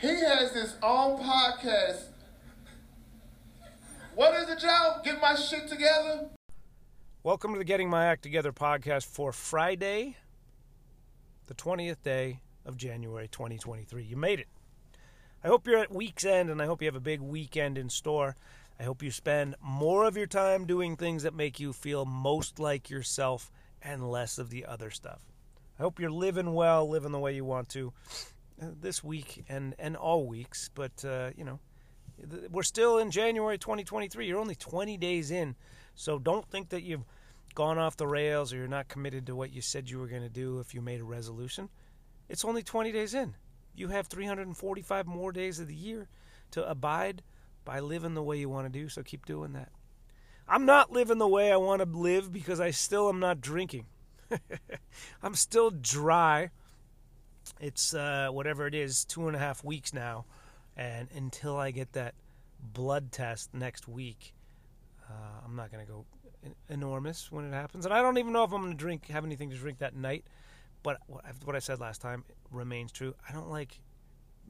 He has his own podcast. What is it, Joe? Get my shit together. Welcome to the Getting My Act Together podcast for Friday, the 20th day of January 2023. You made it. I hope you're at week's end and I hope you have a big weekend in store. I hope you spend more of your time doing things that make you feel most like yourself and less of the other stuff. I hope you're living well, living the way you want to this week and, and all weeks. But, uh, you know, we're still in January 2023. You're only 20 days in. So don't think that you've gone off the rails or you're not committed to what you said you were going to do if you made a resolution. It's only 20 days in. You have 345 more days of the year to abide by living the way you want to do, so keep doing that. I'm not living the way I want to live because I still am not drinking. I'm still dry. It's uh, whatever it is, two and a half weeks now, and until I get that blood test next week, uh, I'm not going to go enormous when it happens. And I don't even know if I'm going to drink, have anything to drink that night. But what I said last time remains true. I don't like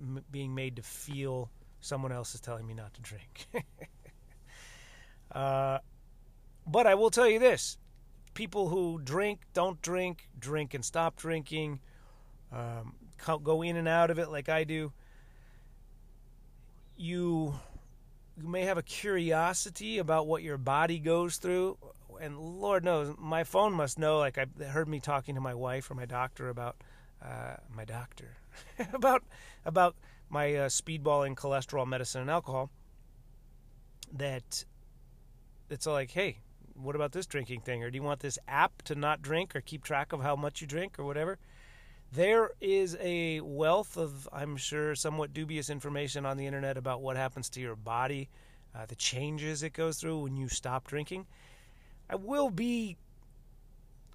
m- being made to feel someone else is telling me not to drink. uh, but I will tell you this people who drink, don't drink, drink and stop drinking, um, go in and out of it like I do, you you may have a curiosity about what your body goes through and lord knows my phone must know like i heard me talking to my wife or my doctor about uh, my doctor about about my uh, speedballing cholesterol medicine and alcohol that it's like hey what about this drinking thing? Or do you want this app to not drink or keep track of how much you drink or whatever there is a wealth of i'm sure somewhat dubious information on the internet about what happens to your body uh, the changes it goes through when you stop drinking i will be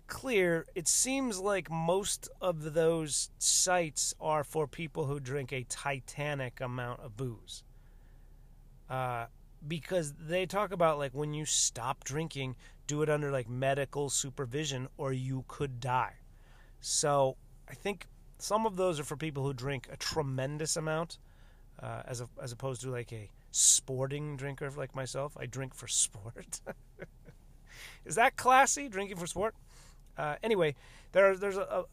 clear, it seems like most of those sites are for people who drink a titanic amount of booze. Uh, because they talk about like when you stop drinking, do it under like medical supervision or you could die. So I think some of those are for people who drink a tremendous amount, uh, as a, as opposed to like a sporting drinker like myself. I drink for sport. Is that classy? Drinking for sport? Uh, anyway, there, there's a,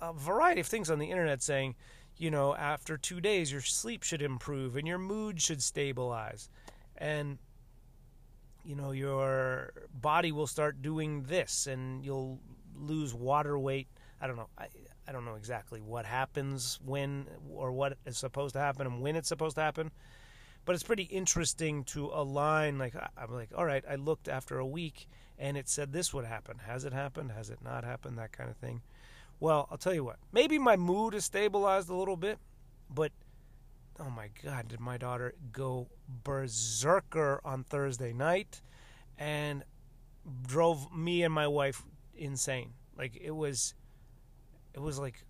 a, a variety of things on the internet saying, you know, after two days, your sleep should improve and your mood should stabilize. And, you know, your body will start doing this and you'll lose water weight. I don't know. I, I don't know exactly what happens when or what is supposed to happen and when it's supposed to happen. But it's pretty interesting to align. Like, I'm like, all right, I looked after a week and it said this would happen. Has it happened? Has it not happened? That kind of thing. Well, I'll tell you what. Maybe my mood has stabilized a little bit, but oh my God, did my daughter go berserker on Thursday night and drove me and my wife insane. Like it was, it was like,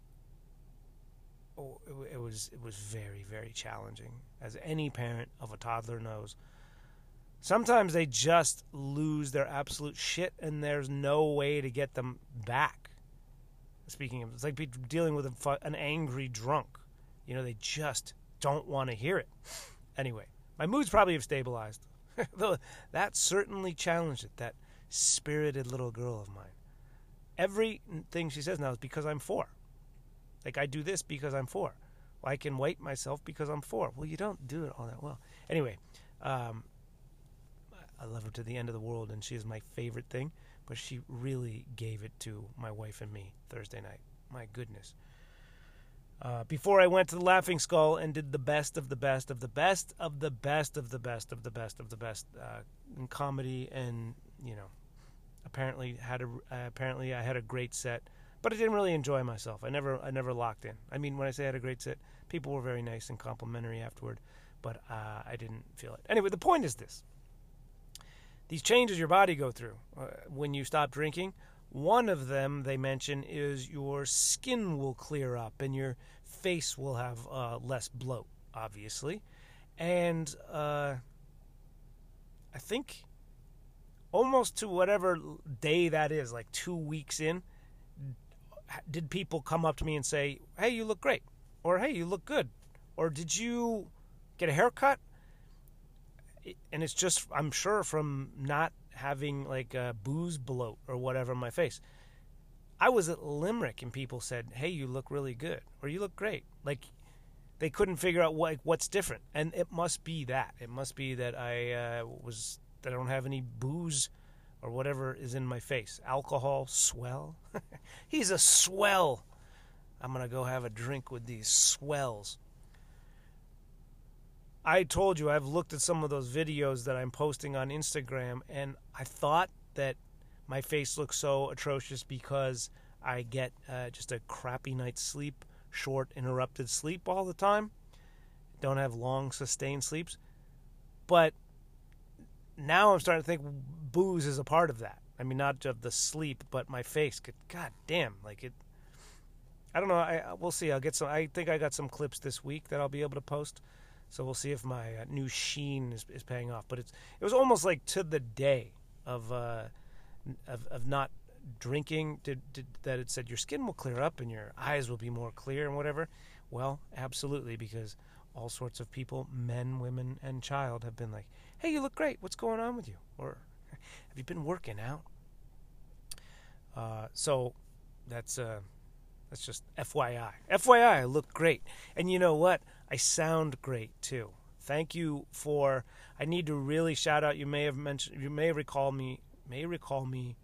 oh, it, it was it was very very challenging, as any parent of a toddler knows. Sometimes they just lose their absolute shit and there's no way to get them back. Speaking of, it's like dealing with a, an angry drunk. You know, they just don't want to hear it. Anyway, my moods probably have stabilized. Though that certainly challenged it, that spirited little girl of mine. Everything she says now is because I'm four. Like, I do this because I'm four. Well, I can weight myself because I'm four. Well, you don't do it all that well. Anyway, um, I love her to the end of the world, and she is my favorite thing. But she really gave it to my wife and me Thursday night. My goodness. Uh, before I went to the Laughing Skull and did the best of the best of the best of the best of the best of the best of the best uh, in comedy, and you know, apparently had a uh, apparently I had a great set, but I didn't really enjoy myself. I never I never locked in. I mean, when I say I had a great set, people were very nice and complimentary afterward, but uh, I didn't feel it. Anyway, the point is this these changes your body go through uh, when you stop drinking. One of them they mention is your skin will clear up and your face will have uh, less bloat, obviously. And uh, I think almost to whatever day that is, like two weeks in, did people come up to me and say, Hey, you look great? Or Hey, you look good? or did you get a haircut? And it's just, I'm sure, from not having like a booze bloat or whatever on my face. I was at Limerick and people said, "Hey, you look really good," or "You look great." Like they couldn't figure out what what's different, and it must be that. It must be that I uh, was that I don't have any booze or whatever is in my face. Alcohol, swell. He's a swell. I'm gonna go have a drink with these swells. I told you I've looked at some of those videos that I'm posting on Instagram, and I thought that my face looks so atrocious because I get uh, just a crappy night's sleep, short, interrupted sleep all the time. Don't have long, sustained sleeps. But now I'm starting to think booze is a part of that. I mean, not just the sleep, but my face. God damn, like it. I don't know. I we'll see. I'll get some. I think I got some clips this week that I'll be able to post. So we'll see if my uh, new sheen is, is paying off. But it's it was almost like to the day of uh, of, of not drinking did, did, that it said your skin will clear up and your eyes will be more clear and whatever. Well, absolutely, because all sorts of people, men, women, and child, have been like, "Hey, you look great. What's going on with you?" Or, "Have you been working out?" Uh, so that's uh, that's just FYI. FYI, I look great. And you know what? I sound great too. Thank you for I need to really shout out you may have mentioned you may recall me may recall me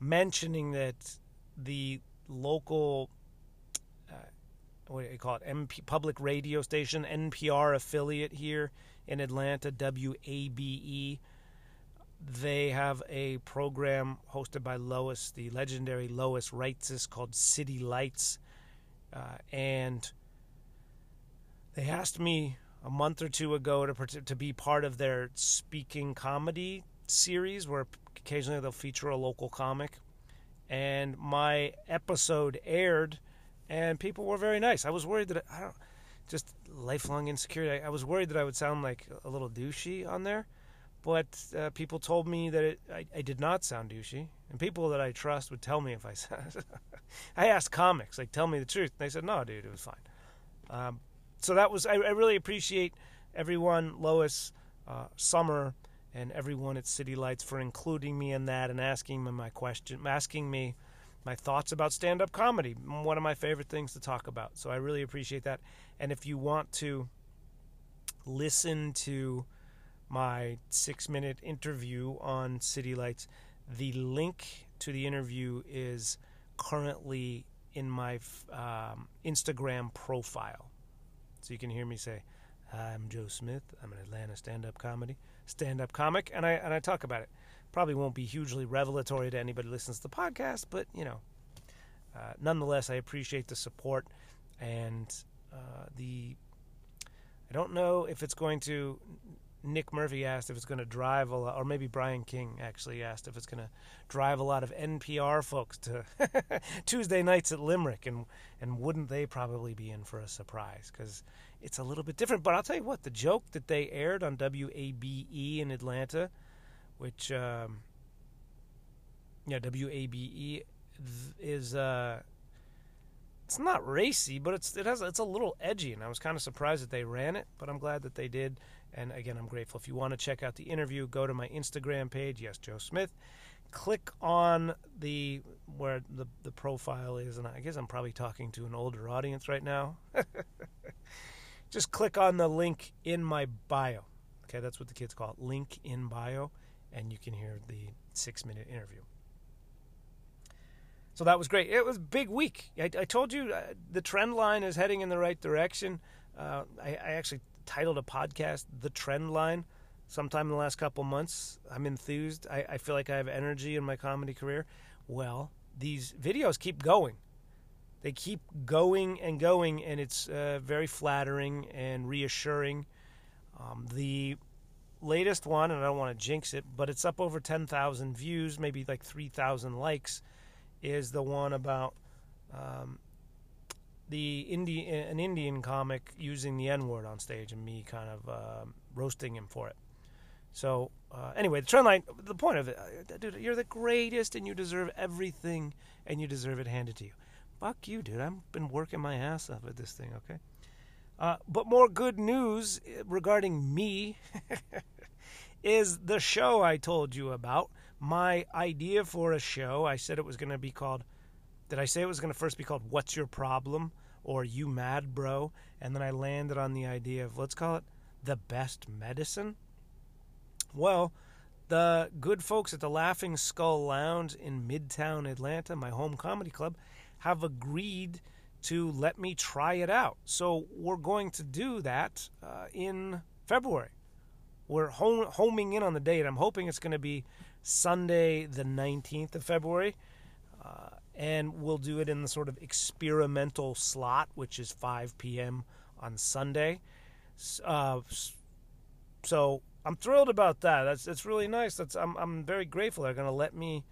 mentioning that the local uh, what do you call it MP public radio station NPR affiliate here in Atlanta WABE they have a program hosted by Lois, the legendary Lois Reitzes, called City Lights. Uh, and they asked me a month or two ago to, to be part of their speaking comedy series where occasionally they'll feature a local comic. And my episode aired, and people were very nice. I was worried that I don't just lifelong insecurity. I, I was worried that I would sound like a little douchey on there but uh, people told me that it, I, I, did not sound douchey, and people that I trust would tell me if I said. I asked comics, like, tell me the truth. And they said, no, dude, it was fine. Um, so that was I, I, really appreciate everyone, Lois, uh, Summer, and everyone at City Lights for including me in that and asking me my question, asking me my thoughts about stand-up comedy. One of my favorite things to talk about. So I really appreciate that. And if you want to listen to my six minute interview on City Lights. The link to the interview is currently in my um, Instagram profile. So you can hear me say, I'm Joe Smith. I'm an Atlanta stand-up comedy, stand-up comic, and I and I talk about it. Probably won't be hugely revelatory to anybody who listens to the podcast, but you know, uh, nonetheless, I appreciate the support and uh, the. I don't know if it's going to Nick Murphy asked if it's going to drive a lot, or maybe Brian King actually asked if it's going to drive a lot of NPR folks to Tuesday nights at Limerick, and and wouldn't they probably be in for a surprise because it's a little bit different. But I'll tell you what, the joke that they aired on WABE in Atlanta, which um, yeah, WABE is. Uh, it's not racy, but it's it has it's a little edgy, and I was kind of surprised that they ran it, but I'm glad that they did. And again, I'm grateful. If you want to check out the interview, go to my Instagram page, yes, Joe Smith. Click on the where the the profile is, and I guess I'm probably talking to an older audience right now. Just click on the link in my bio. Okay, that's what the kids call it, link in bio, and you can hear the six minute interview. So that was great. It was big week. I, I told you uh, the trend line is heading in the right direction. Uh, I, I, actually titled a podcast "The Trend Line." Sometime in the last couple months, I'm enthused. I, I feel like I have energy in my comedy career. Well, these videos keep going. They keep going and going, and it's uh, very flattering and reassuring. Um, the latest one, and I don't want to jinx it, but it's up over 10,000 views, maybe like 3,000 likes is the one about um, the Indi- an Indian comic using the N word on stage and me kind of uh, roasting him for it. So uh, anyway, the trend line. The point of it, uh, dude, you're the greatest and you deserve everything and you deserve it handed to you. Fuck you, dude. I've been working my ass off at this thing. Okay. Uh, but more good news uh, regarding me is the show I told you about. My idea for a show, I said it was going to be called, did I say it was going to first be called What's Your Problem or You Mad Bro? And then I landed on the idea of, let's call it The Best Medicine. Well, the good folks at the Laughing Skull Lounge in Midtown Atlanta, my home comedy club, have agreed to let me try it out. So we're going to do that uh, in February. We're home, homing in on the date. I'm hoping it's going to be Sunday, the 19th of February. Uh, and we'll do it in the sort of experimental slot, which is 5 p.m. on Sunday. Uh, so I'm thrilled about that. That's that's really nice. That's I'm I'm very grateful. They're going to let me.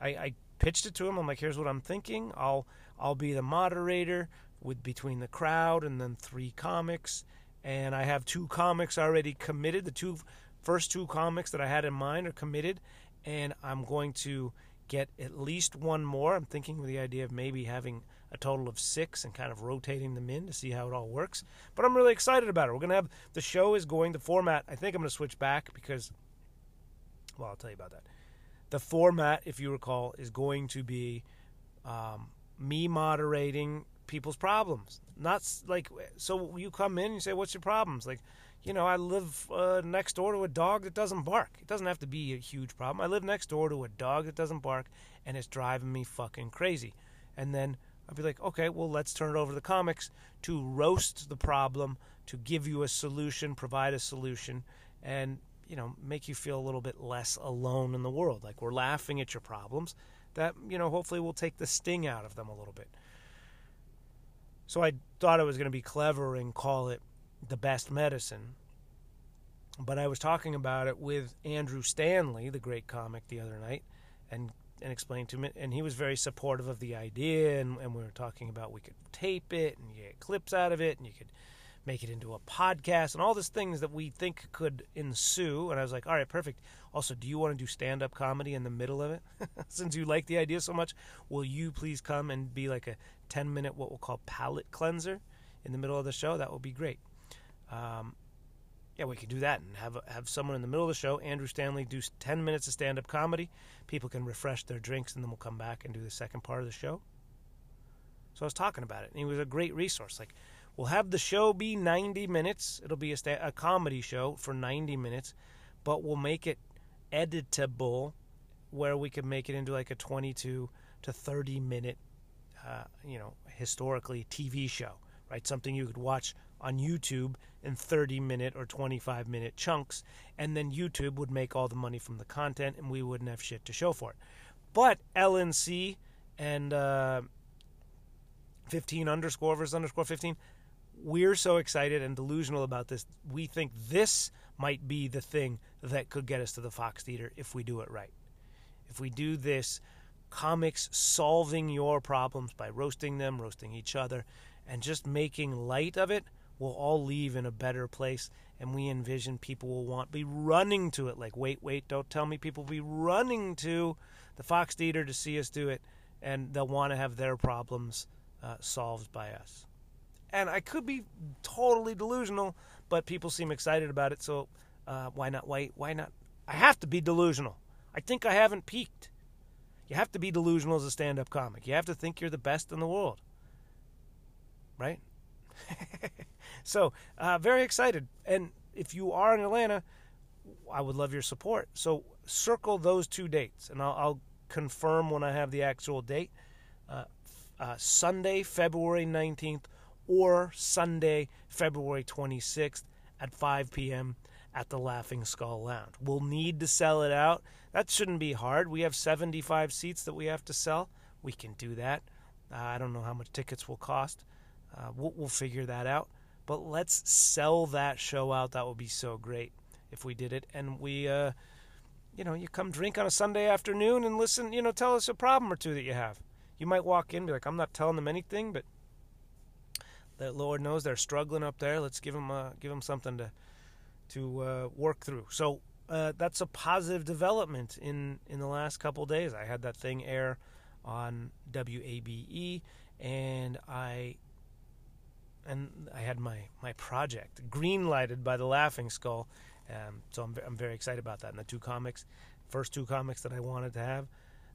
I, I pitched it to them. I'm like, here's what I'm thinking. I'll I'll be the moderator with between the crowd and then three comics. And I have two comics already committed. The two first two comics that I had in mind are committed, and I'm going to get at least one more. I'm thinking with the idea of maybe having a total of six and kind of rotating them in to see how it all works. But I'm really excited about it. We're going to have the show is going to format. I think I'm going to switch back because, well, I'll tell you about that. The format, if you recall, is going to be um, me moderating people's problems. Not like so you come in and you say, "What's your problems?" Like, you know, I live uh, next door to a dog that doesn't bark. It doesn't have to be a huge problem. I live next door to a dog that doesn't bark, and it's driving me fucking crazy. And then I'd be like, okay, well, let's turn it over to the comics to roast the problem, to give you a solution, provide a solution, and you know, make you feel a little bit less alone in the world. Like we're laughing at your problems, that you know hopefully will take the sting out of them a little bit. So I thought it was going to be clever and call it the best medicine. But I was talking about it with Andrew Stanley, the great comic, the other night, and and explained to him, and he was very supportive of the idea. And, and we were talking about we could tape it and get clips out of it, and you could make it into a podcast and all these things that we think could ensue. And I was like, all right, perfect. Also, do you want to do stand up comedy in the middle of it? Since you like the idea so much, will you please come and be like a 10 minute, what we'll call palate cleanser in the middle of the show? That would be great. Um, yeah, we could do that and have have someone in the middle of the show, Andrew Stanley, do 10 minutes of stand up comedy. People can refresh their drinks and then we'll come back and do the second part of the show. So I was talking about it, and he was a great resource. Like, We'll have the show be 90 minutes. It'll be a, sta- a comedy show for 90 minutes, but we'll make it editable where we can make it into like a 22 to 30 minute, uh, you know, historically TV show, right? Something you could watch on YouTube in 30 minute or 25 minute chunks, and then YouTube would make all the money from the content, and we wouldn't have shit to show for it. But LNC and uh, 15 underscore versus underscore 15 we're so excited and delusional about this. We think this might be the thing that could get us to the Fox Theater if we do it right. If we do this, comics solving your problems by roasting them, roasting each other, and just making light of it, we'll all leave in a better place. And we envision people will want be running to it. Like, wait, wait, don't tell me. People will be running to the Fox Theater to see us do it, and they'll want to have their problems uh, solved by us and I could be totally delusional, but people seem excited about it. So uh, why not? Why not? I have to be delusional. I think I haven't peaked. You have to be delusional as a stand-up comic. You have to think you're the best in the world, right? so uh, very excited. And if you are in Atlanta, I would love your support. So circle those two dates, and I'll, I'll confirm when I have the actual date. Uh, uh, Sunday, February 19th, or Sunday, February 26th at 5 p.m. at the Laughing Skull Lounge. We'll need to sell it out. That shouldn't be hard. We have 75 seats that we have to sell. We can do that. Uh, I don't know how much tickets will cost. Uh, we'll, we'll figure that out. But let's sell that show out. That would be so great if we did it. And we, uh, you know, you come drink on a Sunday afternoon and listen, you know, tell us a problem or two that you have. You might walk in be like, I'm not telling them anything, but that Lord knows they're struggling up there. Let's give them uh, give them something to to uh, work through. So uh, that's a positive development in in the last couple days. I had that thing air on WABE, and I and I had my my project green lighted by the Laughing Skull. Um, so I'm I'm very excited about that. And the two comics, first two comics that I wanted to have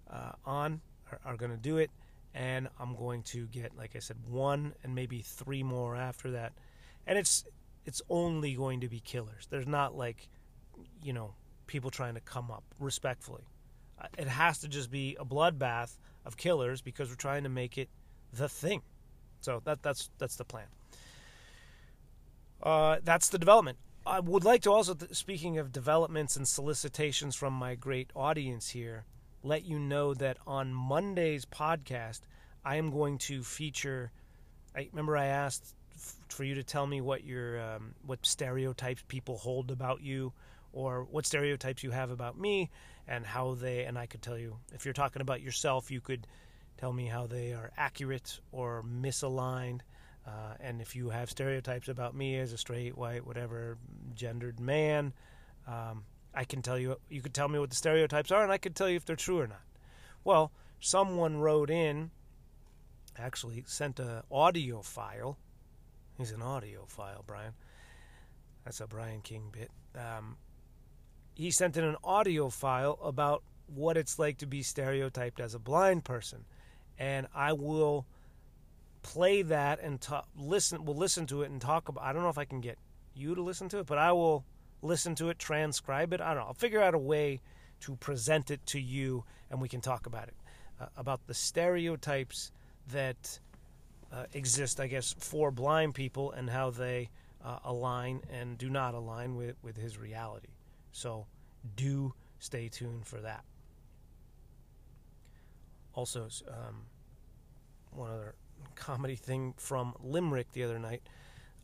uh, on are, are going to do it, and I'm going to get like I said one and maybe three more after that, and it's it's only going to be killers. There's not like you know people trying to come up respectfully. Uh, it has to just be a bloodbath of killers because we're trying to make it the thing. So that that's that's the plan. Uh, that's the development. I would like to also, speaking of developments and solicitations from my great audience here, let you know that on Monday's podcast, I am going to feature. I remember I asked f- for you to tell me what your um, what stereotypes people hold about you, or what stereotypes you have about me, and how they. And I could tell you if you're talking about yourself, you could tell me how they are accurate or misaligned. Uh, and if you have stereotypes about me as a straight, white, whatever, gendered man, um, I can tell you, you could tell me what the stereotypes are, and I could tell you if they're true or not. Well, someone wrote in, actually sent an audio file. He's an audio file, Brian. That's a Brian King bit. Um, he sent in an audio file about what it's like to be stereotyped as a blind person. And I will play that and talk, listen. We'll listen to it and talk about. I don't know if I can get you to listen to it, but I will listen to it, transcribe it. I don't know. I'll figure out a way to present it to you, and we can talk about it. Uh, about the stereotypes that uh, exist, I guess, for blind people and how they uh, align and do not align with, with his reality. So do stay tuned for that. Also, um, one other comedy thing from Limerick the other night.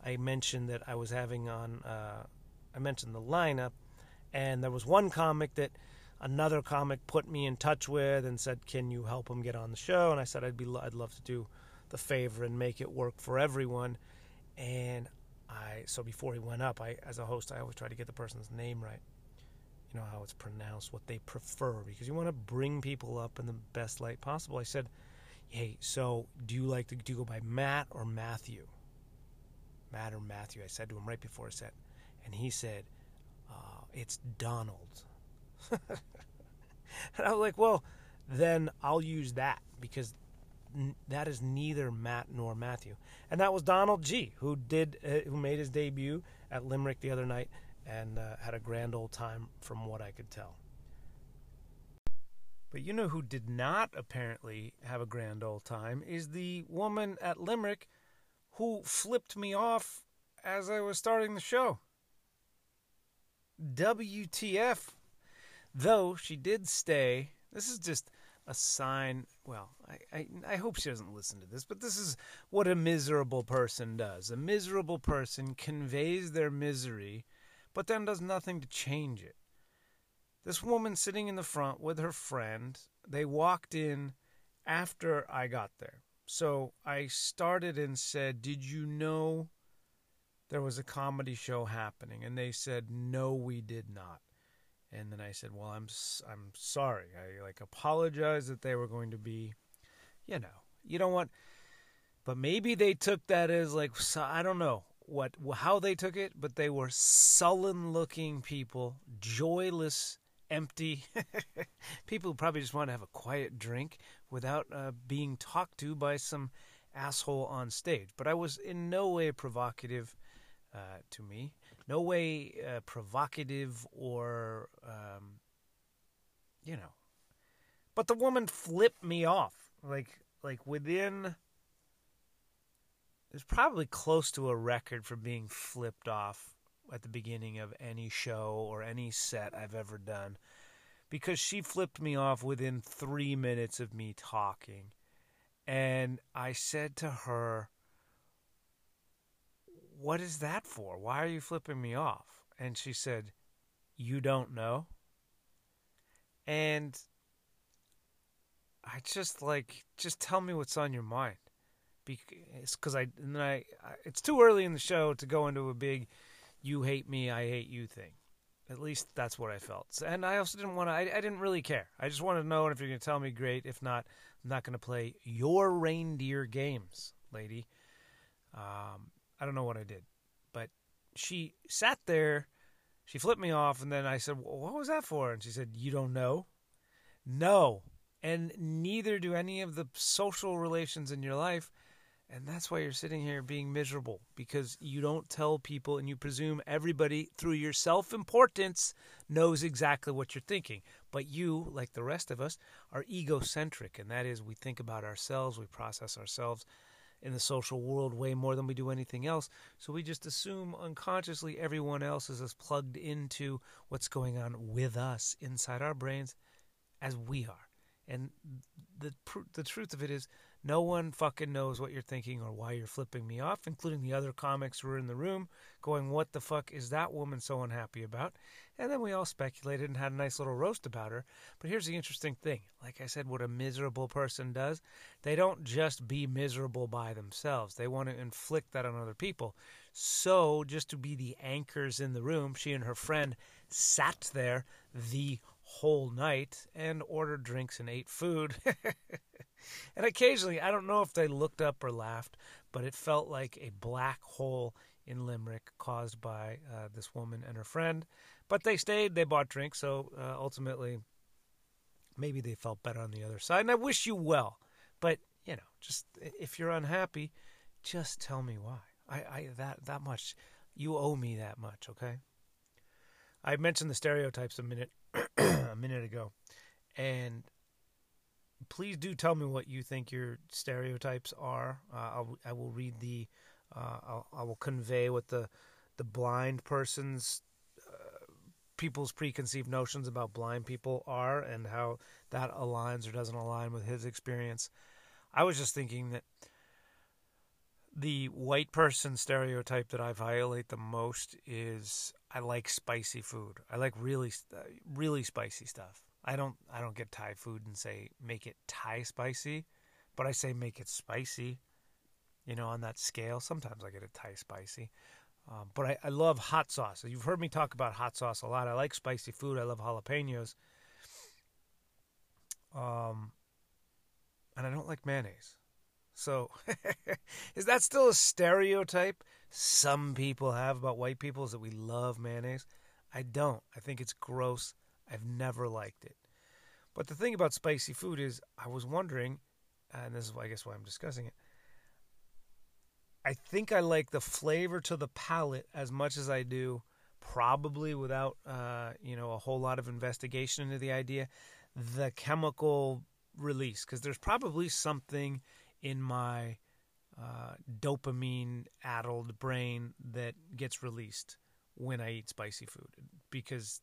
I mentioned that I was having on uh, I mentioned the lineup, and there was one comic that another comic put me in touch with and said, "Can you help him get on the show?" And I said, "I'd be I'd love to do the favor and make it work for everyone." And I so before he went up, I as a host, I always try to get the person's name right. You know how it's pronounced, what they prefer, because you want to bring people up in the best light possible. I said, "Hey, so do you like to do you go by Matt or Matthew?" Matt or Matthew? I said to him right before I said and he said, uh, "It's Donald." and I was like, "Well, then I'll use that because n- that is neither Matt nor Matthew." And that was Donald G, who did uh, who made his debut at Limerick the other night and uh, had a grand old time, from what I could tell. But you know who did not apparently have a grand old time is the woman at Limerick who flipped me off as I was starting the show. WTF. Though she did stay. This is just a sign. Well, I, I, I hope she doesn't listen to this, but this is what a miserable person does. A miserable person conveys their misery, but then does nothing to change it. This woman sitting in the front with her friend, they walked in after I got there. So I started and said, Did you know there was a comedy show happening and they said no we did not. And then i said well i'm i'm sorry. I like apologize that they were going to be you know you don't want but maybe they took that as like i don't know what how they took it but they were sullen looking people joyless empty people who probably just want to have a quiet drink without uh, being talked to by some asshole on stage. But i was in no way provocative uh, to me. No way uh, provocative or, um, you know. But the woman flipped me off. Like, like within. It's probably close to a record for being flipped off at the beginning of any show or any set I've ever done. Because she flipped me off within three minutes of me talking. And I said to her, what is that for? Why are you flipping me off? And she said, You don't know? And I just like, just tell me what's on your mind. Because I, and then I, I, it's too early in the show to go into a big, you hate me, I hate you thing. At least that's what I felt. And I also didn't want to, I, I didn't really care. I just wanted to know, and if you're going to tell me, great. If not, I'm not going to play your reindeer games, lady. Um, I don't know what I did, but she sat there. She flipped me off, and then I said, well, "What was that for?" And she said, "You don't know." No, and neither do any of the social relations in your life. And that's why you're sitting here being miserable because you don't tell people and you presume everybody, through your self importance, knows exactly what you're thinking. But you, like the rest of us, are egocentric. And that is, we think about ourselves, we process ourselves in the social world way more than we do anything else. So we just assume unconsciously everyone else is as plugged into what's going on with us inside our brains as we are. And the the truth of it is, no one fucking knows what you're thinking or why you're flipping me off, including the other comics who were in the room going, What the fuck is that woman so unhappy about? And then we all speculated and had a nice little roast about her. But here's the interesting thing like I said, what a miserable person does, they don't just be miserable by themselves, they want to inflict that on other people. So, just to be the anchors in the room, she and her friend sat there the whole night and ordered drinks and ate food. and occasionally, I don't know if they looked up or laughed, but it felt like a black hole in Limerick caused by uh, this woman and her friend. But they stayed, they bought drinks, so uh, ultimately, maybe they felt better on the other side. And I wish you well. But, you know, just if you're unhappy, just tell me why. I, I that that much you owe me that much, okay? I mentioned the stereotypes a minute a minute ago, and please do tell me what you think your stereotypes are. Uh, I'll, I will read the, uh, I'll, I will convey what the, the blind person's, uh, people's preconceived notions about blind people are and how that aligns or doesn't align with his experience. I was just thinking that the white person stereotype that I violate the most is I like spicy food. I like really, uh, really spicy stuff. I don't I don't get Thai food and say make it Thai spicy, but I say make it spicy. You know, on that scale, sometimes I get it Thai spicy. Um, but I, I love hot sauce. You've heard me talk about hot sauce a lot. I like spicy food. I love jalapenos. Um, and I don't like mayonnaise. So, is that still a stereotype some people have about white people? Is that we love mayonnaise? I don't. I think it's gross. I've never liked it. But the thing about spicy food is, I was wondering, and this is, I guess, why I'm discussing it. I think I like the flavor to the palate as much as I do, probably without, uh, you know, a whole lot of investigation into the idea, the chemical release. Because there's probably something in my uh, dopamine addled brain that gets released when I eat spicy food. Because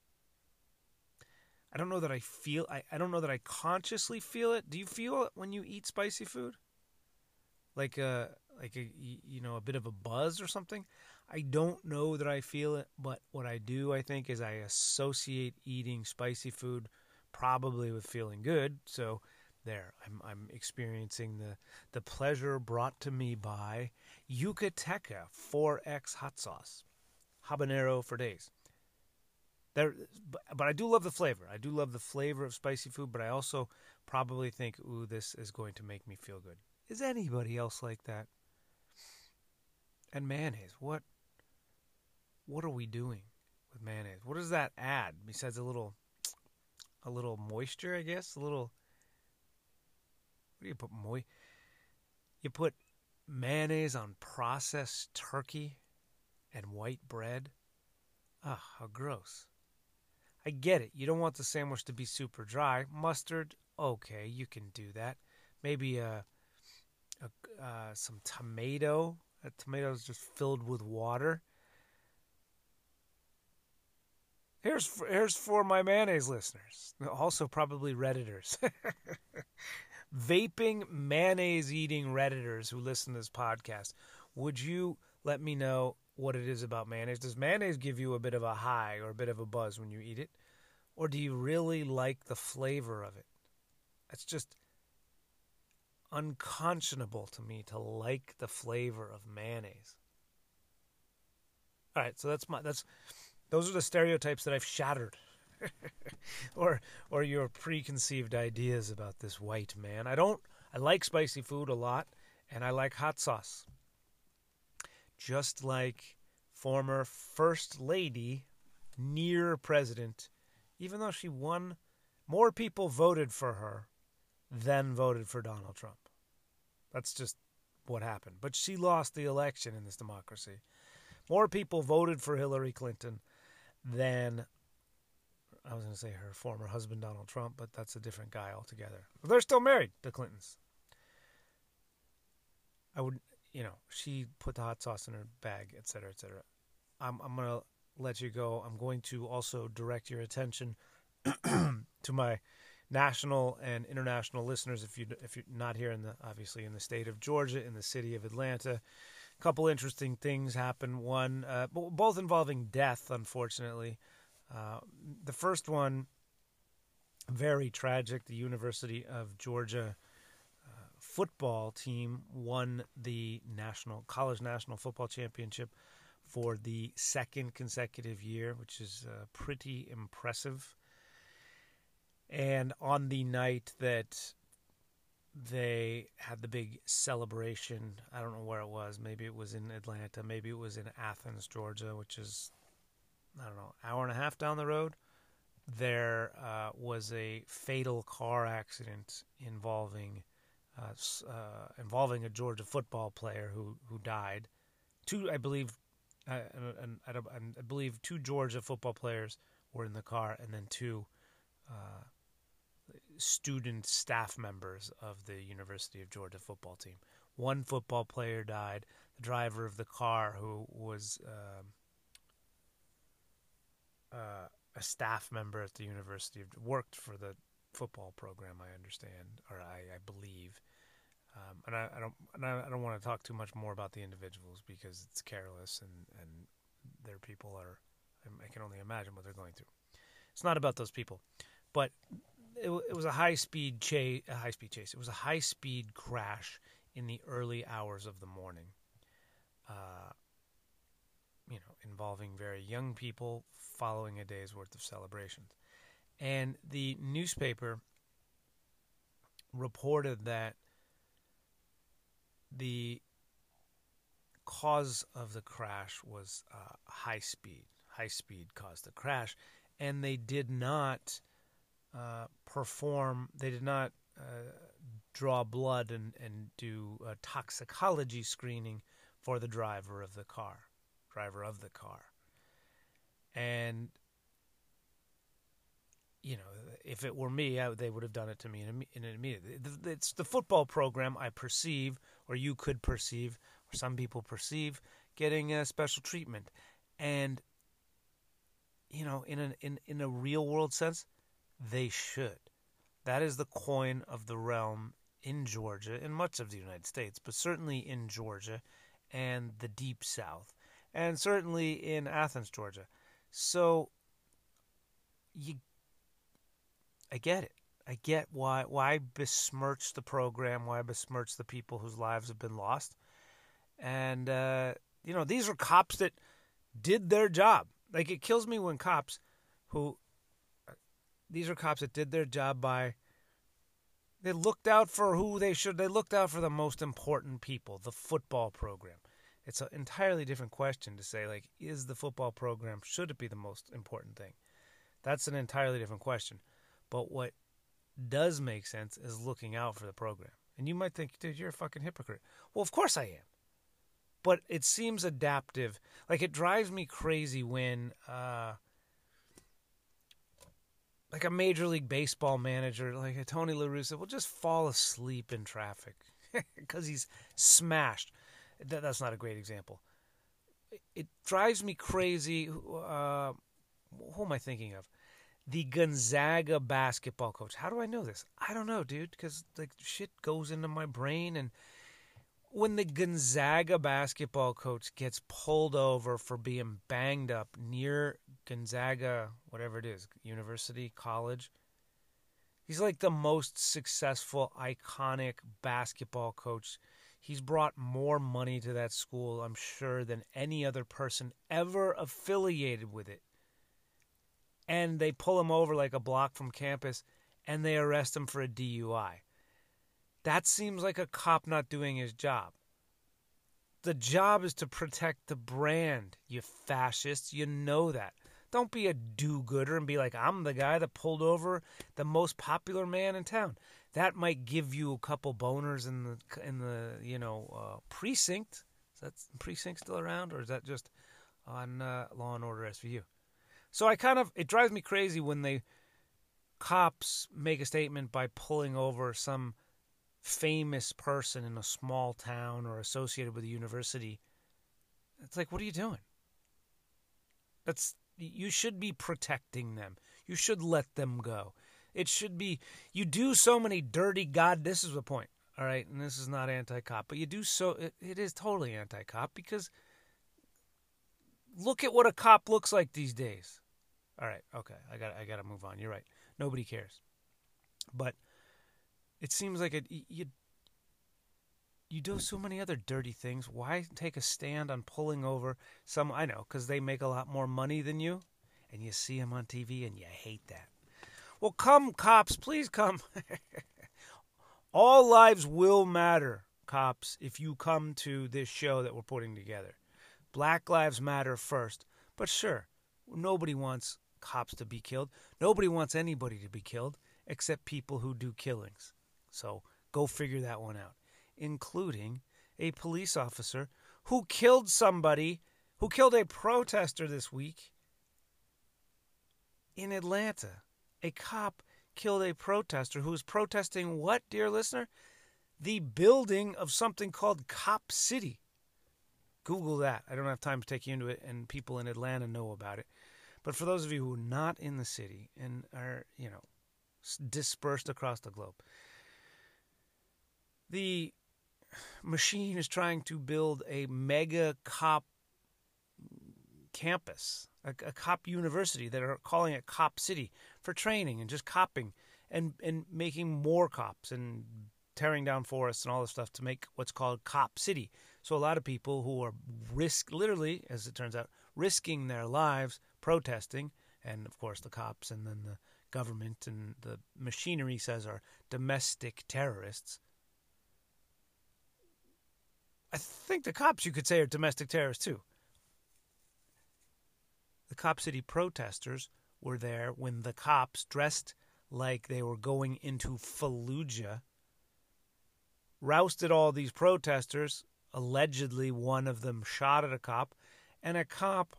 I don't know that I feel I, I don't know that I consciously feel it. Do you feel it when you eat spicy food? Like a like a you know a bit of a buzz or something? I don't know that I feel it, but what I do I think is I associate eating spicy food probably with feeling good. So there I'm I'm experiencing the the pleasure brought to me by Yucateca 4X hot sauce. Habanero for days. There, but I do love the flavor. I do love the flavor of spicy food, but I also probably think, ooh, this is going to make me feel good. Is anybody else like that? And mayonnaise, what what are we doing with mayonnaise? What does that add besides a little a little moisture, I guess? A little what do you put moi? You put mayonnaise on processed turkey and white bread. Ah, how gross. I get it. You don't want the sandwich to be super dry. Mustard, okay, you can do that. Maybe a, a uh, some tomato. A tomato is just filled with water. Here's for, here's for my mayonnaise listeners. Also, probably redditors. Vaping mayonnaise eating redditors who listen to this podcast. Would you let me know what it is about mayonnaise. Does mayonnaise give you a bit of a high or a bit of a buzz when you eat it? Or do you really like the flavor of it? It's just unconscionable to me to like the flavor of mayonnaise. All right, so that's my that's those are the stereotypes that I've shattered. or or your preconceived ideas about this white man. I don't I like spicy food a lot and I like hot sauce. just like former First Lady, near president, even though she won, more people voted for her than voted for Donald Trump. That's just what happened. But she lost the election in this democracy. More people voted for Hillary Clinton than I was going to say her former husband Donald Trump, but that's a different guy altogether. they're still married, the Clintons. I would, you know, she put the hot sauce in her bag, et cetera, et cetera. I'm, I'm going to let you go. I'm going to also direct your attention to my national and international listeners. If you if you're not here in the obviously in the state of Georgia, in the city of Atlanta, a couple interesting things happened. One, uh, both involving death, unfortunately. Uh, the first one, very tragic. The University of Georgia uh, football team won the national college national football championship for the second consecutive year, which is uh, pretty impressive. And on the night that they had the big celebration, I don't know where it was. Maybe it was in Atlanta. Maybe it was in Athens, Georgia, which is I don't know, hour and a half down the road, there uh, was a fatal car accident involving uh, uh, involving a Georgia football player who who died. Two, I believe, uh, I believe two Georgia football players were in the car, and then two uh, student staff members of the University of Georgia football team. One football player died. The driver of the car, who was um, uh, a staff member at the university, worked for the football program. I understand, or I, I believe. Um, and I, I don't, and I, I, don't want to talk too much more about the individuals because it's careless, and and their people are. I can only imagine what they're going through. It's not about those people, but it, it was a high speed chase. A high speed chase. It was a high speed crash in the early hours of the morning. Uh, you know, involving very young people following a day's worth of celebrations. And the newspaper reported that the cause of the crash was uh, high speed. High speed caused the crash, and they did not uh, perform. They did not uh, draw blood and and do toxicology screening for the driver of the car driver of the car. And you know, if it were me, I, they would have done it to me in, in an immediate. It's the football program I perceive, or you could perceive, or some people perceive, getting a special treatment, and you know, in an in in a real world sense, they should. That is the coin of the realm in Georgia, in much of the United States, but certainly in Georgia and the Deep South and certainly in Athens, Georgia. So you I get it. I get why why besmirch the program, why besmirch the people whose lives have been lost. And uh, you know, these are cops that did their job. Like it kills me when cops who these are cops that did their job by they looked out for who they should they looked out for the most important people, the football program it's an entirely different question to say like is the football program should it be the most important thing? That's an entirely different question. But what does make sense is looking out for the program. And you might think dude you're a fucking hypocrite. Well of course i am. But it seems adaptive. Like it drives me crazy when uh like a major league baseball manager like a tony la russa will just fall asleep in traffic because he's smashed that, that's not a great example. It, it drives me crazy. Uh, who am I thinking of? The Gonzaga basketball coach. How do I know this? I don't know, dude, because like shit goes into my brain and when the Gonzaga basketball coach gets pulled over for being banged up near Gonzaga, whatever it is, university, college, he's like the most successful, iconic basketball coach He's brought more money to that school, I'm sure, than any other person ever affiliated with it. And they pull him over like a block from campus and they arrest him for a DUI. That seems like a cop not doing his job. The job is to protect the brand, you fascists. You know that. Don't be a do gooder and be like, I'm the guy that pulled over the most popular man in town. That might give you a couple boners in the in the you know uh, precinct. Is that precinct still around, or is that just on uh, Law and Order SVU? So I kind of it drives me crazy when they cops make a statement by pulling over some famous person in a small town or associated with a university. It's like, what are you doing? That's you should be protecting them. You should let them go. It should be you do so many dirty god. This is the point, all right. And this is not anti-cop, but you do so. It, it is totally anti-cop because look at what a cop looks like these days. All right, okay, I got I got to move on. You're right. Nobody cares, but it seems like it, you you do so many other dirty things. Why take a stand on pulling over some? I know because they make a lot more money than you, and you see them on TV and you hate that. Well, come, cops, please come. All lives will matter, cops, if you come to this show that we're putting together. Black lives matter first, but sure, nobody wants cops to be killed. Nobody wants anybody to be killed except people who do killings. So go figure that one out including a police officer who killed somebody, who killed a protester this week in Atlanta. A cop killed a protester who was protesting what, dear listener? The building of something called Cop City. Google that. I don't have time to take you into it, and people in Atlanta know about it. But for those of you who are not in the city and are, you know, dispersed across the globe, the machine is trying to build a mega cop campus, a, a, cop university that are calling it Cop City for training and just copping and, and making more cops and tearing down forests and all this stuff to make what's called Cop City. So a lot of people who are risk literally, as it turns out, risking their lives protesting, and of course the cops and then the government and the machinery says are domestic terrorists I think the cops, you could say, are domestic terrorists too. The Cop City protesters were there when the cops, dressed like they were going into Fallujah, rousted all these protesters. Allegedly, one of them shot at a cop, and a cop.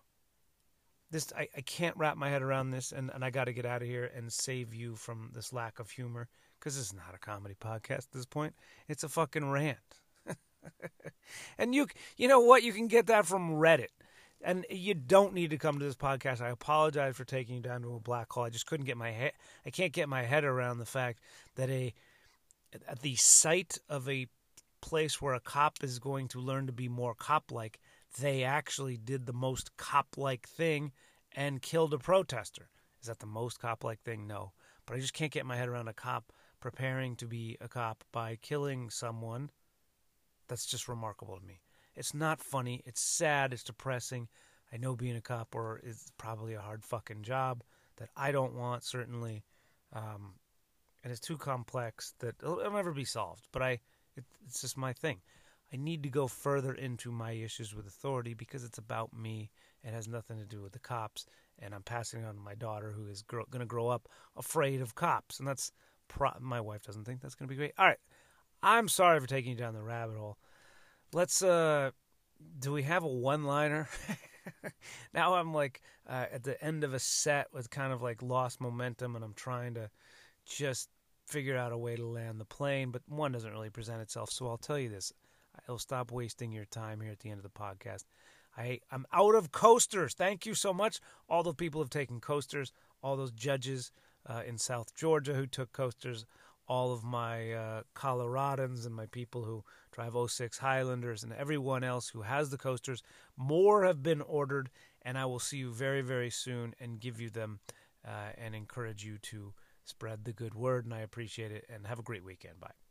This I, I can't wrap my head around this, and, and I got to get out of here and save you from this lack of humor because is not a comedy podcast at this point. It's a fucking rant. And you you know what? You can get that from Reddit. And you don't need to come to this podcast. I apologize for taking you down to a black hole. I just couldn't get my head I can't get my head around the fact that a at the site of a place where a cop is going to learn to be more cop like, they actually did the most cop like thing and killed a protester. Is that the most cop like thing? No. But I just can't get my head around a cop preparing to be a cop by killing someone that's just remarkable to me. It's not funny. It's sad. It's depressing. I know being a cop or is probably a hard fucking job that I don't want certainly, um, and it's too complex that it'll, it'll never be solved. But I, it, it's just my thing. I need to go further into my issues with authority because it's about me. It has nothing to do with the cops, and I'm passing on to my daughter who is going to grow up afraid of cops, and that's pro- my wife doesn't think that's going to be great. All right, I'm sorry for taking you down the rabbit hole. Let's uh do we have a one liner? now I'm like uh, at the end of a set with kind of like lost momentum and I'm trying to just figure out a way to land the plane, but one doesn't really present itself. So I'll tell you this. I'll stop wasting your time here at the end of the podcast. I, I'm out of coasters. Thank you so much. All the people have taken coasters, all those judges uh, in South Georgia who took coasters all of my uh, Coloradans and my people who drive 06 Highlanders and everyone else who has the coasters. More have been ordered, and I will see you very, very soon and give you them uh, and encourage you to spread the good word. And I appreciate it. And have a great weekend. Bye.